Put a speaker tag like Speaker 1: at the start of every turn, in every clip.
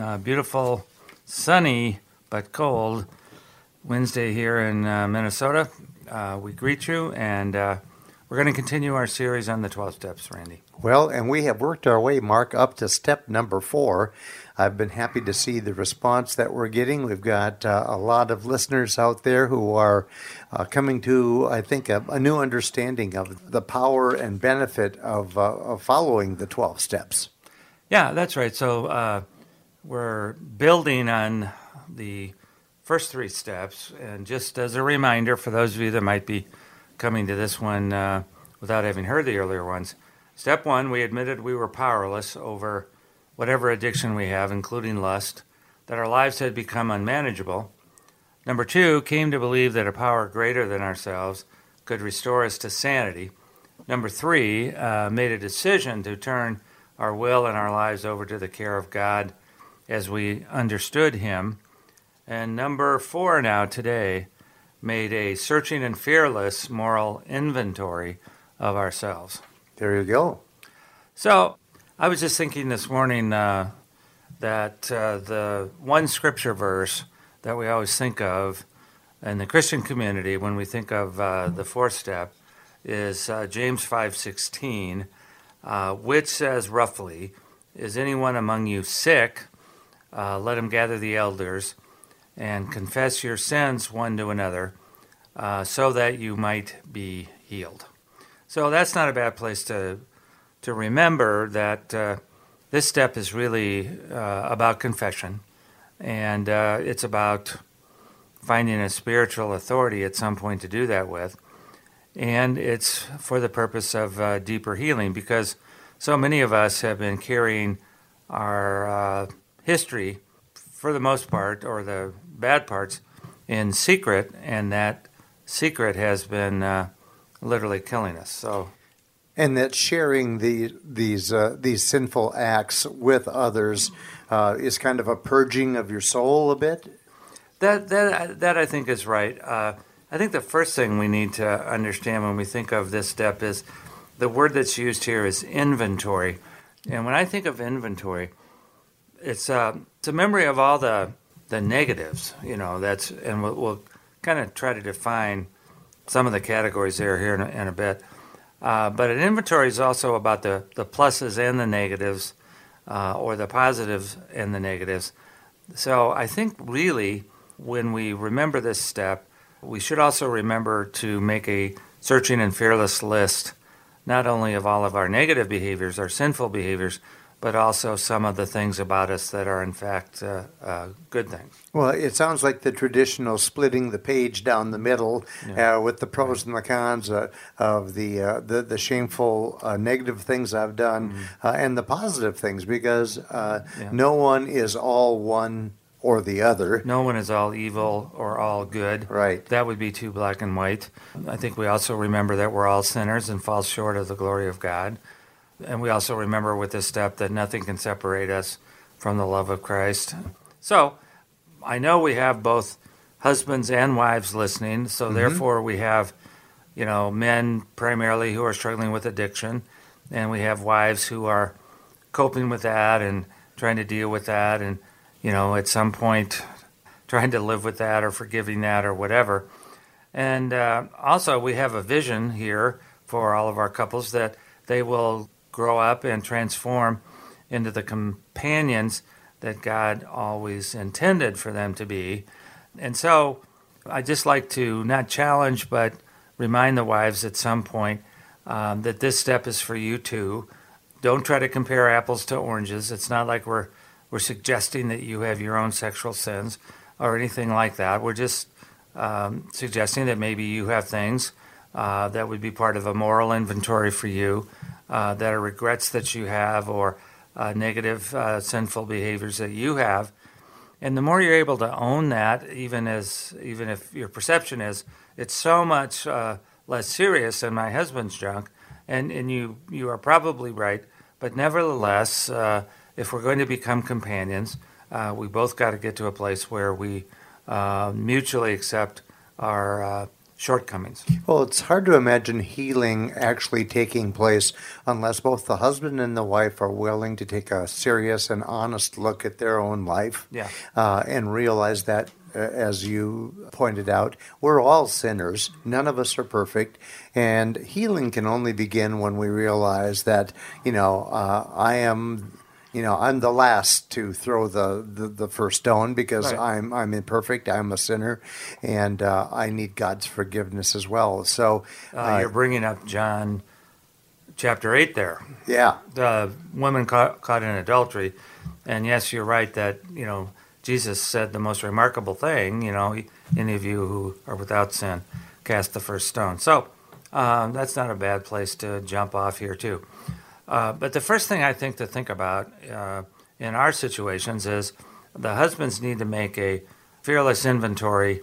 Speaker 1: uh, beautiful, sunny but cold Wednesday here in uh, Minnesota. Uh, we greet you, and uh, we're going to continue our series on the 12 steps, Randy.
Speaker 2: Well, and we have worked our way, Mark, up to step number four. I've been happy to see the response that we're getting. We've got uh, a lot of listeners out there who are uh, coming to, I think, a, a, new understanding of the power and benefit of, uh, of following the 12 steps.
Speaker 1: Yeah, that's right. So, uh, we're building on the first three steps. And just as a reminder for those of you that might be coming to this one uh, without having heard the earlier ones, step one, we admitted we were powerless over whatever addiction we have, including lust, that our lives had become unmanageable. Number two, came to believe that a power greater than ourselves could restore us to sanity. Number three, uh, made a decision to turn our will and our lives over to the care of God as we understood him. And number four now today made a searching and fearless moral inventory of ourselves.
Speaker 2: There you go.
Speaker 1: So I was just thinking this morning uh, that uh, the one scripture verse that we always think of in the Christian community when we think of uh, the fourth step is uh, James 5:16, uh, which says roughly, "Is anyone among you sick?" Uh, let him gather the elders and confess your sins one to another uh, so that you might be healed. So that's not a bad place to, to remember that uh, this step is really uh, about confession and uh, it's about finding a spiritual authority at some point to do that with. And it's for the purpose of uh, deeper healing because so many of us have been carrying our history, for the most part, or the bad parts, in secret, and that secret has been uh, literally killing us. So,
Speaker 2: and that sharing the these uh, these sinful acts with others uh, is kind of a purging of your soul a bit.
Speaker 1: That that that I think is right. Uh, I think the first thing we need to understand when we think of this step is the word that's used here is inventory. And when I think of inventory, it's uh, it's a memory of all the the negatives, you know. That's and we'll, we'll kind of try to define some of the categories there here in a, in a bit. Uh, but an inventory is also about the, the pluses and the negatives, uh, or the positives and the negatives. So I think really when we remember this step, we should also remember to make a searching and fearless list, not only of all of our negative behaviors, our sinful behaviors, but also some of the things about us that are in fact uh, uh, good things.
Speaker 2: Well, it sounds like the traditional splitting the page down the middle yeah. uh, with the pros and the cons uh, of the, uh, the, the shameful uh, negative things I've done mm-hmm. and the positive things because yeah. no one is all one or the other.
Speaker 1: No one is all evil or all good.
Speaker 2: Right.
Speaker 1: That would be too black and white. I think we also remember that we're all sinners and fall short of the glory of God. And we also remember with this step that nothing can separate us from the love of Christ. So I know we have both husbands and wives listening. So mm-hmm. therefore, we have, you know, men primarily who are struggling with addiction, and we have wives who are coping with that and trying to deal with that, and you know, at some point, trying to live with that or forgiving that or whatever. And uh, also, we have a vision here for all of our couples that they will grow up and transform into the companions that God always intended for them to be. And so I just like to not challenge, but remind the wives at some point um, that this step is for you too. Don't try to compare apples to oranges. It's not like we're we're suggesting that you have your own sexual sins or anything like that. We're just um, suggesting that maybe you have things uh, that would be part of a moral inventory for you uh, that are regrets that you have or uh, negative, uh, sinful behaviors that you have. And the more you're able to own that, even as even if your perception is it's so much uh, less serious than my husband's junk, and and you you are probably right. But nevertheless, uh, if we're going to become companions, we both got to get to a place where we mutually accept our shortcomings.
Speaker 2: Well, it's hard to imagine healing actually taking place unless both the husband and the wife are willing to take a serious and honest look at their own life
Speaker 1: yeah.
Speaker 2: uh, and realize that. Uh, as you pointed out, we're all sinners. None of us are perfect. And healing can only begin when we realize that, you know, uh, I am you know, I'm the last to throw the, the, the first stone because right. I'm I'm imperfect. I'm a sinner, and uh, I need God's forgiveness as well. So
Speaker 1: uh, you're bringing up John chapter eight there.
Speaker 2: Yeah,
Speaker 1: the woman caught, caught in adultery, and yes, you're right that you know Jesus said the most remarkable thing. You know, any of you who are without sin, cast the first stone. So um, that's not a bad place to jump off here too. Uh, but the first thing I think to think about uh, in our situations is the husbands need to make a fearless inventory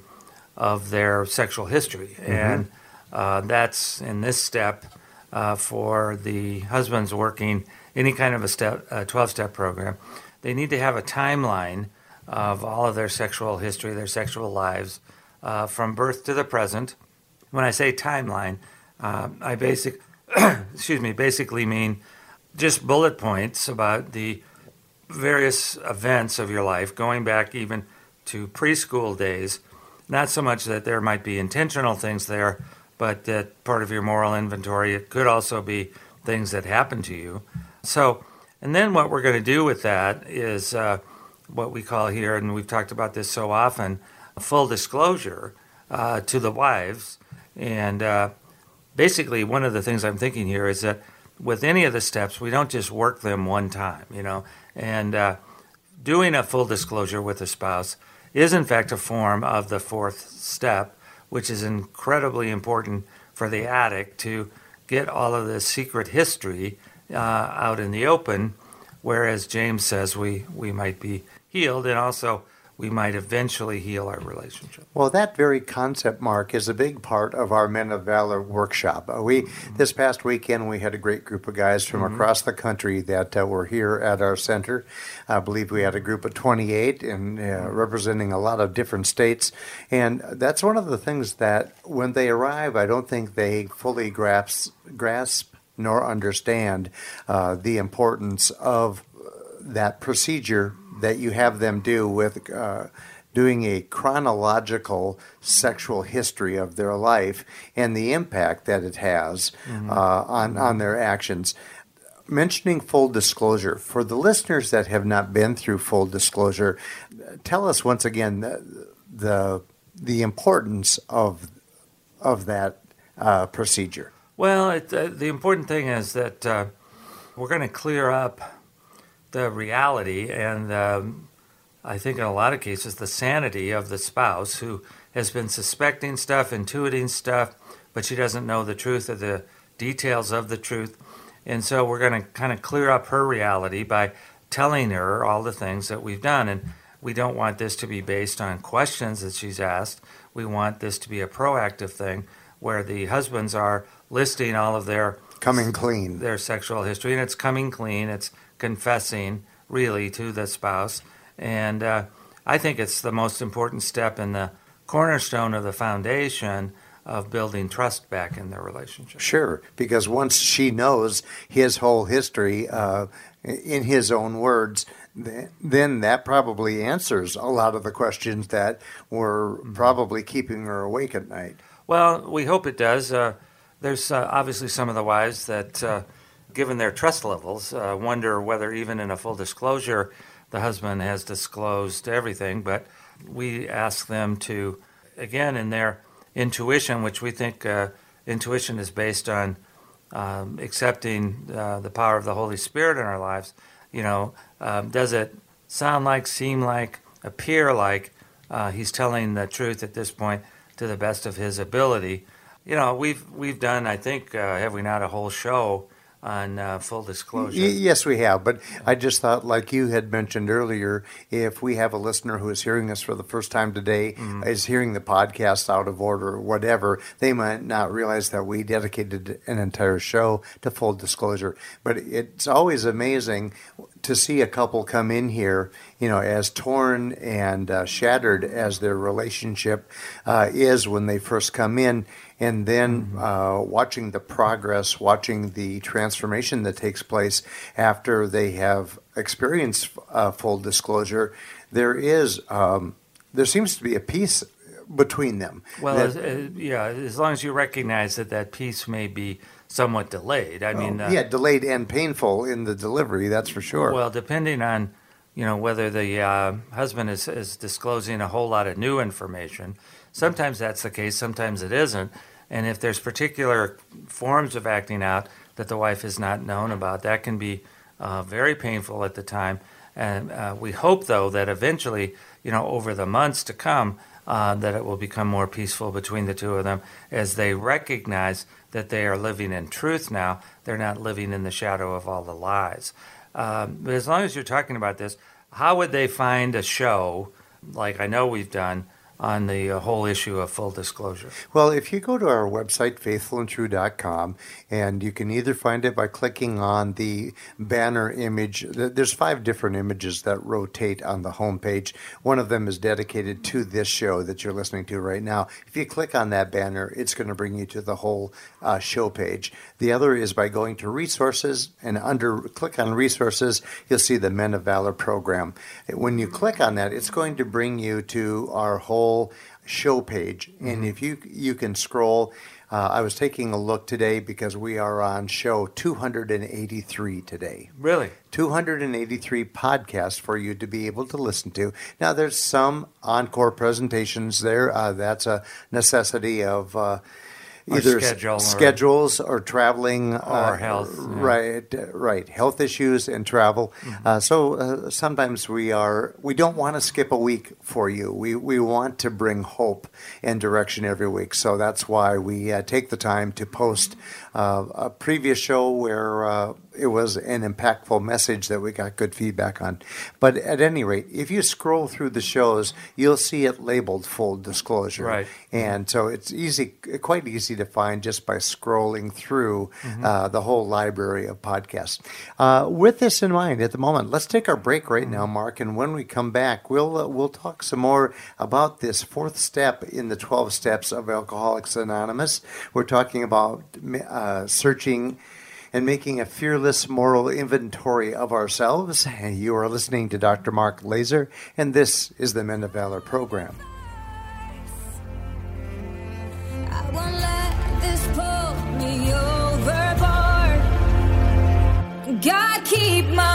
Speaker 1: of their sexual history. Mm-hmm. And uh, that's in this step uh, for the husbands working any kind of a step, a 12 step program. They need to have a timeline of all of their sexual history, their sexual lives, uh, from birth to the present. When I say timeline, I basic, excuse me, basically mean just bullet points about the various events of your life, going back even to preschool days. Not so much that there might be intentional things there, but that part of your moral inventory. It could also be things that happened to you. So, and then what we're going to do with that is uh, what we call here, and we've talked about this so often, full disclosure uh, to the wives. And uh, basically, one of the things I'm thinking here is that with any of the steps, we don't just work them one time, you know. And uh, doing a full disclosure with a spouse is, in fact, a form of the fourth step, which is incredibly important for the addict to get all of this secret history uh, out in the open. Whereas James says we, we might be healed and also we might eventually heal our relationship.
Speaker 2: Well, that very concept, Mark, is a big part of our Men of Valor workshop. Uh, we mm-hmm. this past weekend we had a great group of guys from mm-hmm. across the country that uh, were here at our center. I believe we had a group of 28 and uh, mm-hmm. representing a lot of different states, and that's one of the things that when they arrive, I don't think they fully grasp grasp nor understand uh, the importance of uh, that procedure that you have them do with uh, doing a chronological sexual history of their life and the impact that it has mm-hmm. uh, on, on their actions. Mentioning full disclosure, for the listeners that have not been through full disclosure, tell us once again the, the, the importance of, of that uh, procedure.
Speaker 1: Well, it, uh, the important thing is that uh, we're going to clear up the reality and um, I think in a lot of cases the sanity of the spouse who has been suspecting stuff, intuiting stuff, but she doesn't know the truth of the details of the truth. And so we're going to kind of clear up her reality by telling her all the things that we've done. And we don't want this to be based on questions that she's asked. We want this to be a proactive thing where the husbands are listing all of their
Speaker 2: coming clean,
Speaker 1: their sexual history, and it's coming clean. It's confessing really to the spouse. And uh, I think it's the most important step in the cornerstone of the foundation of building trust back in their relationship.
Speaker 2: Sure, because once she knows his whole history uh, in his own words, then that probably answers a lot of the questions that were mm-hmm. probably keeping her awake at night.
Speaker 1: Well, we hope it does. Uh, there's uh, obviously some of the wives that uh, given their trust levels, uh, wonder whether even in a full disclosure, the husband has disclosed everything. But we ask them to, again, in their intuition, which we think uh, intuition is based on um, accepting uh, the power of the Holy Spirit in our lives. You know, um, does it sound like, seem like, appear like uh, he's telling the truth at this point to the best of his ability? You know, we've we've done, I think, uh, have we not, a whole show on uh, full disclosure.
Speaker 2: Y- yes, we have. But I just thought, like you had mentioned earlier, if we have a listener who is hearing us for the first time today,
Speaker 1: Mm-hmm.
Speaker 2: is hearing the podcast out of order or whatever, they might not realize that we dedicated an entire show to full disclosure. But it's always amazing to see a couple come in here, you know, as torn and uh, shattered as their relationship uh, is when they first come in, and then uh, watching the progress, watching the transformation that takes place after they have experienced uh, full disclosure, there is um, there seems to be a peace between them.
Speaker 1: Well,
Speaker 2: That-
Speaker 1: as, uh, yeah, as long as you recognize that that peace may be somewhat delayed. I mean, uh,
Speaker 2: yeah, delayed and painful in the delivery. That's for sure.
Speaker 1: Well, depending on you know whether the uh, husband is, is disclosing a whole lot of new information, sometimes that's the case, sometimes it isn't. And if there's particular forms of acting out that the wife has not known about, that can be uh, very painful at the time. And uh, we hope, though, that eventually, you know, over the months to come, uh, that it will become more peaceful between the two of them as they recognize that they are living in truth now. They're not living in the shadow of all the lies. Um, but as long as you're talking about this, how would they find a show like I know we've done on the uh, whole issue of full disclosure?
Speaker 2: Well, if you go to our website, faithfulandtrue.com, and you can either find it by clicking on the banner image. There's five different images that rotate on the homepage. One of them is dedicated to this show that you're listening to right now. If you click on that banner, it's going to bring you to the whole uh, show page. The other is by going to resources, and under click on resources, you'll see the Men of Valor program. When you click on that, it's going to bring you to our whole show page. And if you you can scroll, uh, I was taking a look today because we are on show 283 today.
Speaker 1: Really?
Speaker 2: 283 podcasts for you to be able to listen to. Now, there's some encore presentations there. Uh, that's a necessity of uh, either
Speaker 1: schedule
Speaker 2: schedules or traveling
Speaker 1: Or health, yeah.
Speaker 2: Right, uh, right. Health issues and travel.
Speaker 1: Mm-hmm.
Speaker 2: Uh, so uh, sometimes we are we don't want to skip a week for you. We we want to bring hope and direction every week. So that's why we uh, take the time to post uh, a previous show where uh, it was an impactful message that we got good feedback on. But at any rate, if you scroll through the shows, you'll see it labeled full disclosure.
Speaker 1: Right.
Speaker 2: And so it's easy, quite easy to find just by scrolling through uh, the whole library of podcasts. Uh, with this in mind, at the moment, let's take our break right now, Mark. And when we come back, we'll uh, we'll talk some more about this fourth step in the twelve steps of Alcoholics Anonymous. We're talking about uh, searching and making a fearless moral inventory of ourselves. You are listening to Dr. Mark Laaser, and this is the Men of Valor program.
Speaker 3: God, keep my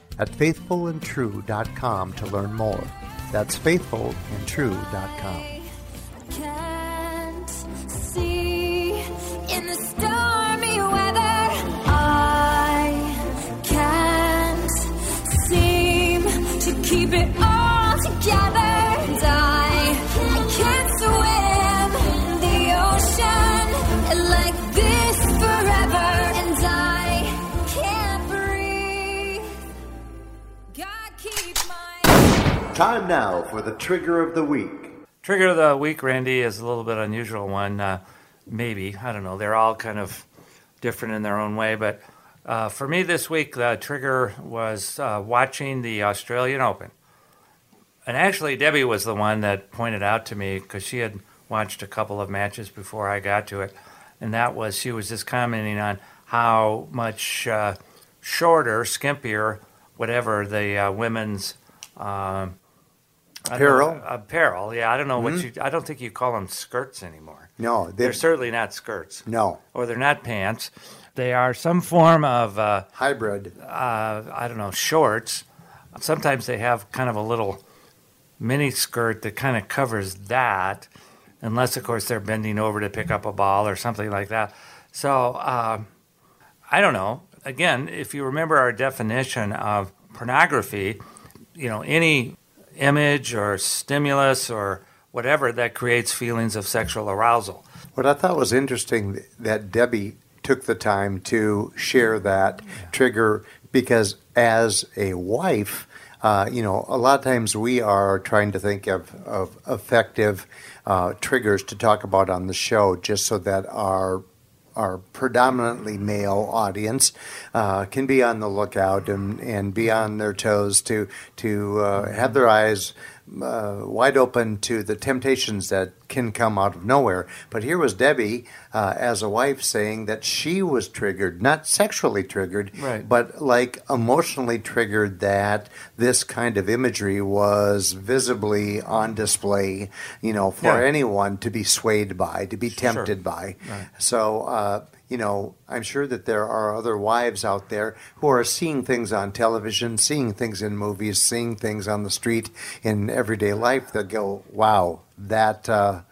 Speaker 2: at faithfulandtrue.com to learn more. That's faithfulandtrue.com. Time now for the trigger of the week.
Speaker 1: Trigger of the week, Randy, is a little bit unusual one. Uh, maybe I don't know. They're all kind of different in their own way, but uh, for me this week, the trigger was uh, watching the Australian Open. And actually, Debbie was the one that pointed out to me because she had watched a couple of matches before I got to it, and that was she was just commenting on how much uh, shorter, skimpier, whatever the uh, women's. Don't
Speaker 2: Apparel?
Speaker 1: apparel, yeah. I don't know what you. I don't think you call them skirts anymore.
Speaker 2: No, they,
Speaker 1: They're certainly not skirts,
Speaker 2: no
Speaker 1: or they're not pants. They are some form of uh,
Speaker 2: hybrid.
Speaker 1: uh, I don't know shorts. Sometimes they have kind of a little mini skirt that kind of covers that, unless of course they're bending over to pick up a ball or something like that. So um I don't know. Again, if you remember our definition of pornography, you know any image or stimulus or whatever that creates feelings of sexual arousal.
Speaker 2: What I thought was interesting that Debbie took the time to share that trigger because as a wife, uh, you know, a lot of times we are trying to think of, of effective uh, triggers to talk about on the show just so that our our predominantly male audience uh, can be on the lookout and, and be on their toes to to uh, have their eyes uh, wide open to the temptations that can come out of nowhere. But here was Debbie uh, as a wife saying that she was triggered, not sexually triggered,
Speaker 1: Right.
Speaker 2: but like emotionally triggered that this kind of imagery was visibly on display, you know, for
Speaker 1: Yeah.
Speaker 2: anyone to be swayed by, to be
Speaker 1: Sure.
Speaker 2: tempted by.
Speaker 1: Right.
Speaker 2: So, uh, you know, I'm sure that there are other wives out there who are seeing things on television, seeing things in movies, seeing things on the street in everyday life that go, "Wow, that uh,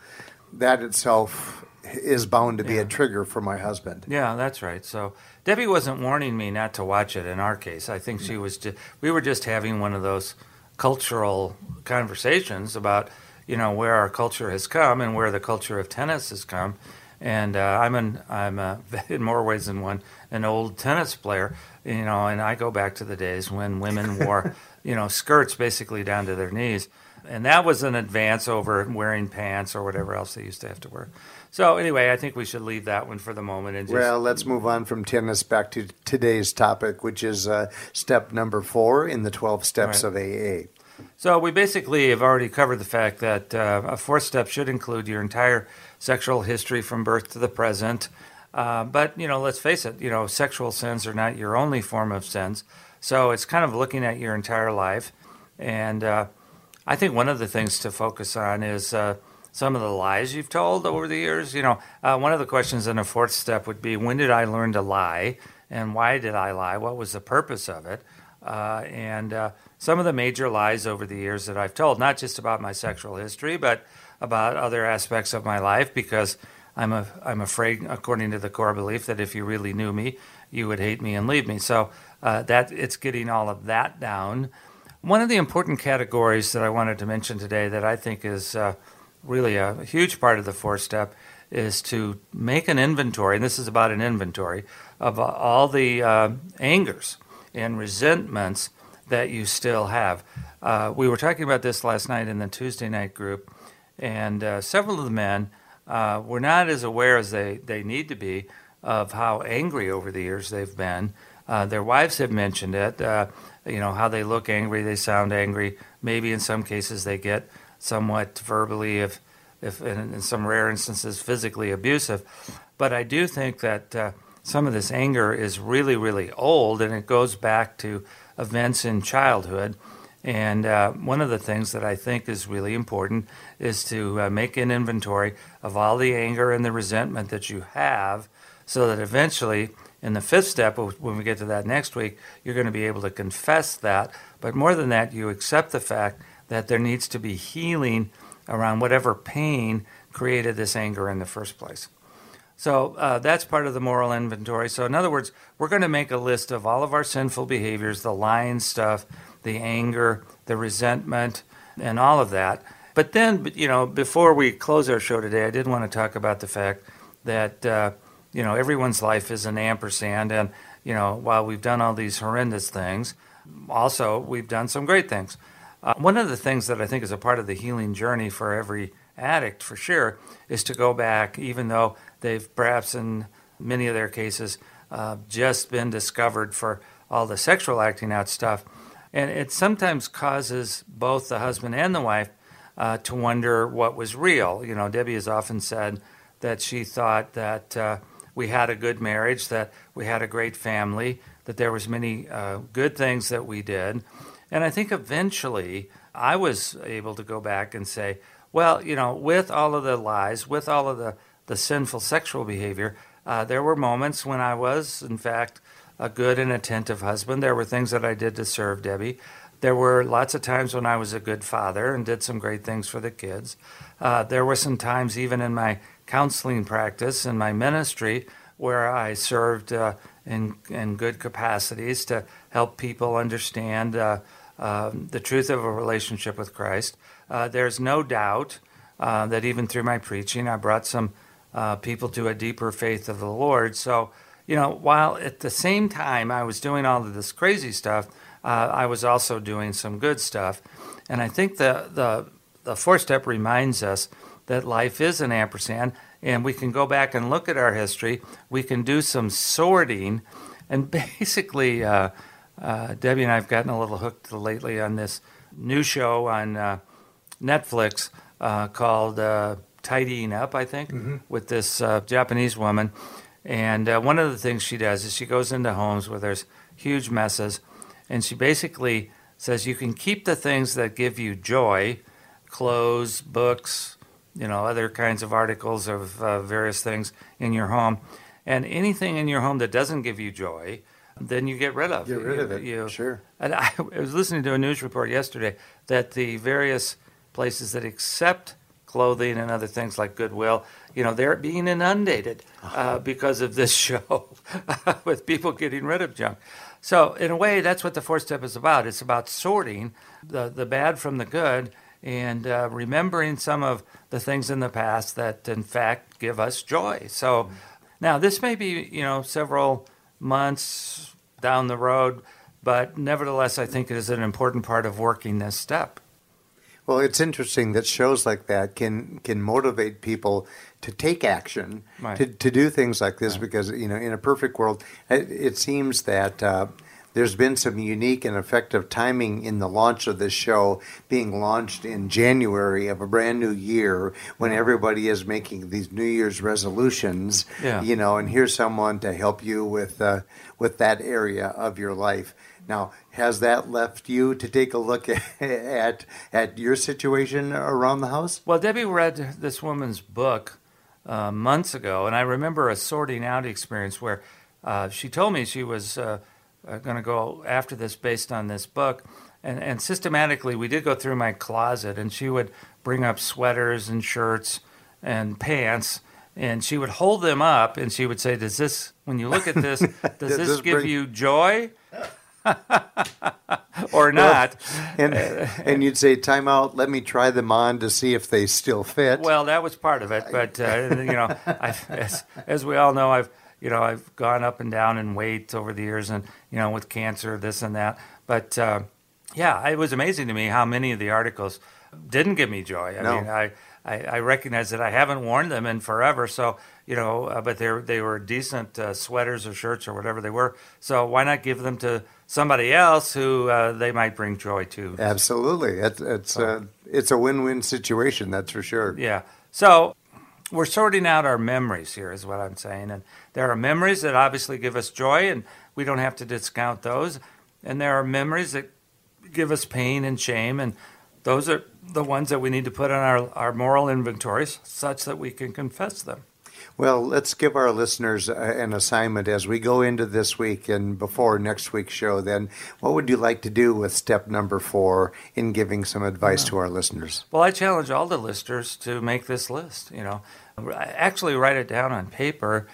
Speaker 2: that itself is bound to be a trigger for my husband."
Speaker 1: Yeah, that's right. So Debbie wasn't warning me not to watch it in our case. I think she was just, we were just having one of those cultural conversations about, you know, where our culture has come and where the culture of tennis has come. And uh, I'm an I'm a, in more ways than one an old tennis player, you know, and I go back to the days when women wore, you know, skirts basically down to their knees, and that was an advance over wearing pants or whatever else they used to have to wear. So anyway, I think we should leave that one for the moment and just
Speaker 2: Well, let's move on from tennis back to today's topic, which is uh, step number four in the 12 steps
Speaker 1: Right.
Speaker 2: of AA.
Speaker 1: So we basically have already covered the fact that uh, a fourth step should include your entire sexual history from birth to the present. Uh, but you know, let's face it. You know, sexual sins are not your only form of sins. So it's kind of looking at your entire life, and uh, I think one of the things to focus on is uh, some of the lies you've told over the years. You know, uh, one of the questions in a fourth step would be, when did I learn to lie, and why did I lie? What was the purpose of it? Uh, and uh, some of the major lies over the years that I've told, not just about my sexual history, but about other aspects of my life, because I'm a, I'm afraid, according to the core belief, that if you really knew me, you would hate me and leave me. So uh, that it's getting all of that down. One of the important categories that I wanted to mention today that I think is uh, really a huge part of the fourth step is to make an inventory, and this is about an inventory of all the uh, angers and resentments that you still have. Uh, we were talking about this last night in the Tuesday night group, and uh, several of the men uh, were not as aware as they, they need to be of how angry over the years they've been. Uh, their wives have mentioned it, uh, you know, how they look angry, they sound angry. Maybe in some cases they get somewhat verbally, if, if in, in some rare instances, physically abusive. But I do think that uh, some of this anger is really, really old, and it goes back to events in childhood. And uh, one of the things that I think is really important is to uh, make an inventory of all the anger and the resentment that you have so that eventually, in the fifth step, when we get to that next week, you're going to be able to confess that. But more than that, you accept the fact that there needs to be healing around whatever pain created this anger in the first place. So uh, that's part of the moral inventory. So, in other words, we're going to make a list of all of our sinful behaviors, the lying stuff, the anger, the resentment, and all of that. But then, you know, before we close our show today, I did want to talk about the fact that, uh, you know, everyone's life is an ampersand. And, you know, while we've done all these horrendous things, also we've done some great things. Uh, one of the things that I think is a part of the healing journey for every addict, for sure, is to go back, even though they've perhaps in many of their cases uh, just been discovered for all the sexual acting out stuff. And it sometimes causes both the husband and the wife uh, to wonder what was real. You know, Debbie has often said that she thought that uh, we had a good marriage, that we had a great family, that there was many uh, good things that we did. And I think eventually I was able to go back and say, well, you know, with all of the lies, with all of the, the sinful sexual behavior, uh, there were moments when I was, in fact, a good and attentive husband. There were things that I did to serve Debbie. There were lots of times when I was a good father and did some great things for the kids. Uh, there were some times, even in my counseling practice and my ministry, where I served uh, in, in good capacities to help people understand uh, um, the truth of a relationship with Christ. Uh, there's no doubt uh, that even through my preaching, I brought some uh, people to a deeper faith of the Lord. So, you know, while at the same time I was doing all of this crazy stuff, uh, I was also doing some good stuff. And I think the, the, the fourth step reminds us that life is an ampersand, and we can go back and look at our history. We can do some sorting, and basically, uh, uh, Debbie and I have gotten a little hooked lately on this new show on uh, Netflix uh, called uh, Tidying Up, I think, with this uh, Japanese woman. And uh, one of the things she does is she goes into homes where there's huge messes, and she basically says you can keep the things that give you joy clothes, books, you know, other kinds of articles of uh, various things in your home. And anything in your home that doesn't give you joy, then you get rid of.
Speaker 2: Get rid
Speaker 1: You-
Speaker 2: of it,
Speaker 1: you-
Speaker 2: sure.
Speaker 1: And I, I was listening to a news report yesterday that the various places that accept clothing and other things like Goodwill, you know, they're being inundated uh, because of this show with people getting rid of junk. So, in a way, that's what the fourth step is about. It's about sorting the, the bad from the good and uh, remembering some of the things in the past that, in fact, give us joy. So, now this may be, you know, several months down the road, but nevertheless, I think it is an important part of working this step.
Speaker 2: Well, it's interesting that shows like that can can motivate people to take action,
Speaker 1: Right.
Speaker 2: to, to do things like this, because you know, in a perfect world, it, it seems that uh, there's been some unique and effective timing in the launch of this show, being launched in January of a brand new year, when everybody is making these New Year's resolutions.
Speaker 1: Yeah.
Speaker 2: You know, and here's someone to help you with uh, with that area of your life. Now, has that left you to take a look at at, at your situation around the house?
Speaker 1: Well, Debbie read this woman's book uh, months ago, and I remember a sorting out experience where uh, she told me she was uh, uh, going to go after this based on this book. And, and systematically, we did go through my closet, and she would bring up sweaters and shirts and pants, and she would hold them up, and she would say, "Does this, when you look at this, does,
Speaker 2: Does
Speaker 1: this,
Speaker 2: this
Speaker 1: give
Speaker 2: bring-
Speaker 1: you joy?" or not?
Speaker 2: And and you'd say, "Time out. Let me try them on to see if they still fit."
Speaker 1: Well, that was part of it, but uh, you know, I, as, as we all know, I've you know I've gone up and down in weight over the years, and you know with cancer, this and that. But uh, yeah, it was amazing to me how many of the articles didn't give me joy. I
Speaker 2: No.
Speaker 1: mean, I, I I recognize that I haven't worn them in forever, so you know, uh, but they they were decent uh, sweaters or shirts or whatever they were. So why not give them to somebody else who uh, they might bring joy to?
Speaker 2: Absolutely, it's it's a it's a win-win situation. That's for sure.
Speaker 1: Yeah. So we're sorting out our memories here, is what I'm saying. And there are memories that obviously give us joy, and we don't have to discount those. And there are memories that give us pain and shame, and those are the ones that we need to put on our, our moral inventories such that we can confess them.
Speaker 2: Well, let's give our listeners an assignment as we go into this week and before next week's show. Then, what would you like to do with step number four in giving some advice to our listeners?
Speaker 1: Well, I challenge all the listeners to make this list. You know, actually write it down on paper.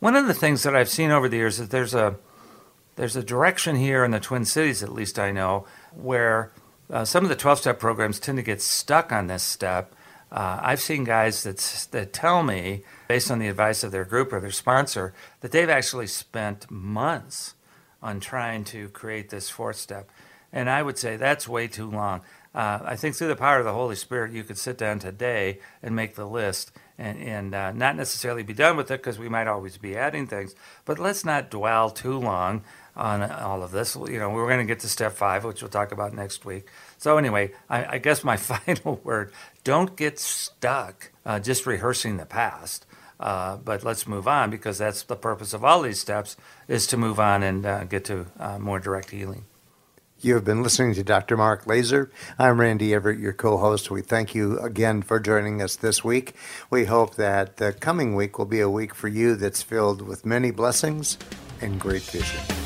Speaker 1: One of the things that I've seen over the years is there's a there's a direction here in the Twin Cities, at least I know, where uh, some of the 12 step programs tend to get stuck on this step. Uh, I've seen guys that, that tell me, based on the advice of their group or their sponsor, that they've actually spent months on trying to create this fourth step. And I would say that's way too long. uh, I think through the power of the Holy Spirit, you could sit down today and make the list and, and uh, not necessarily be done with it because we might always be adding things. But let's not dwell too long on all of this. You know, we're going to get to step five, which we'll talk about next week. So, anyway, I, I guess my final word don't get stuck uh, just rehearsing the past. Uh, but let's move on because that's the purpose of all these steps is to move on and uh, get to uh, more direct healing.
Speaker 2: You have been listening to Dr. Mark Laaser. I'm Randy Everett, your co host. We thank you again for joining us this week. We hope that the coming week will be a week for you that's filled with many blessings and great vision.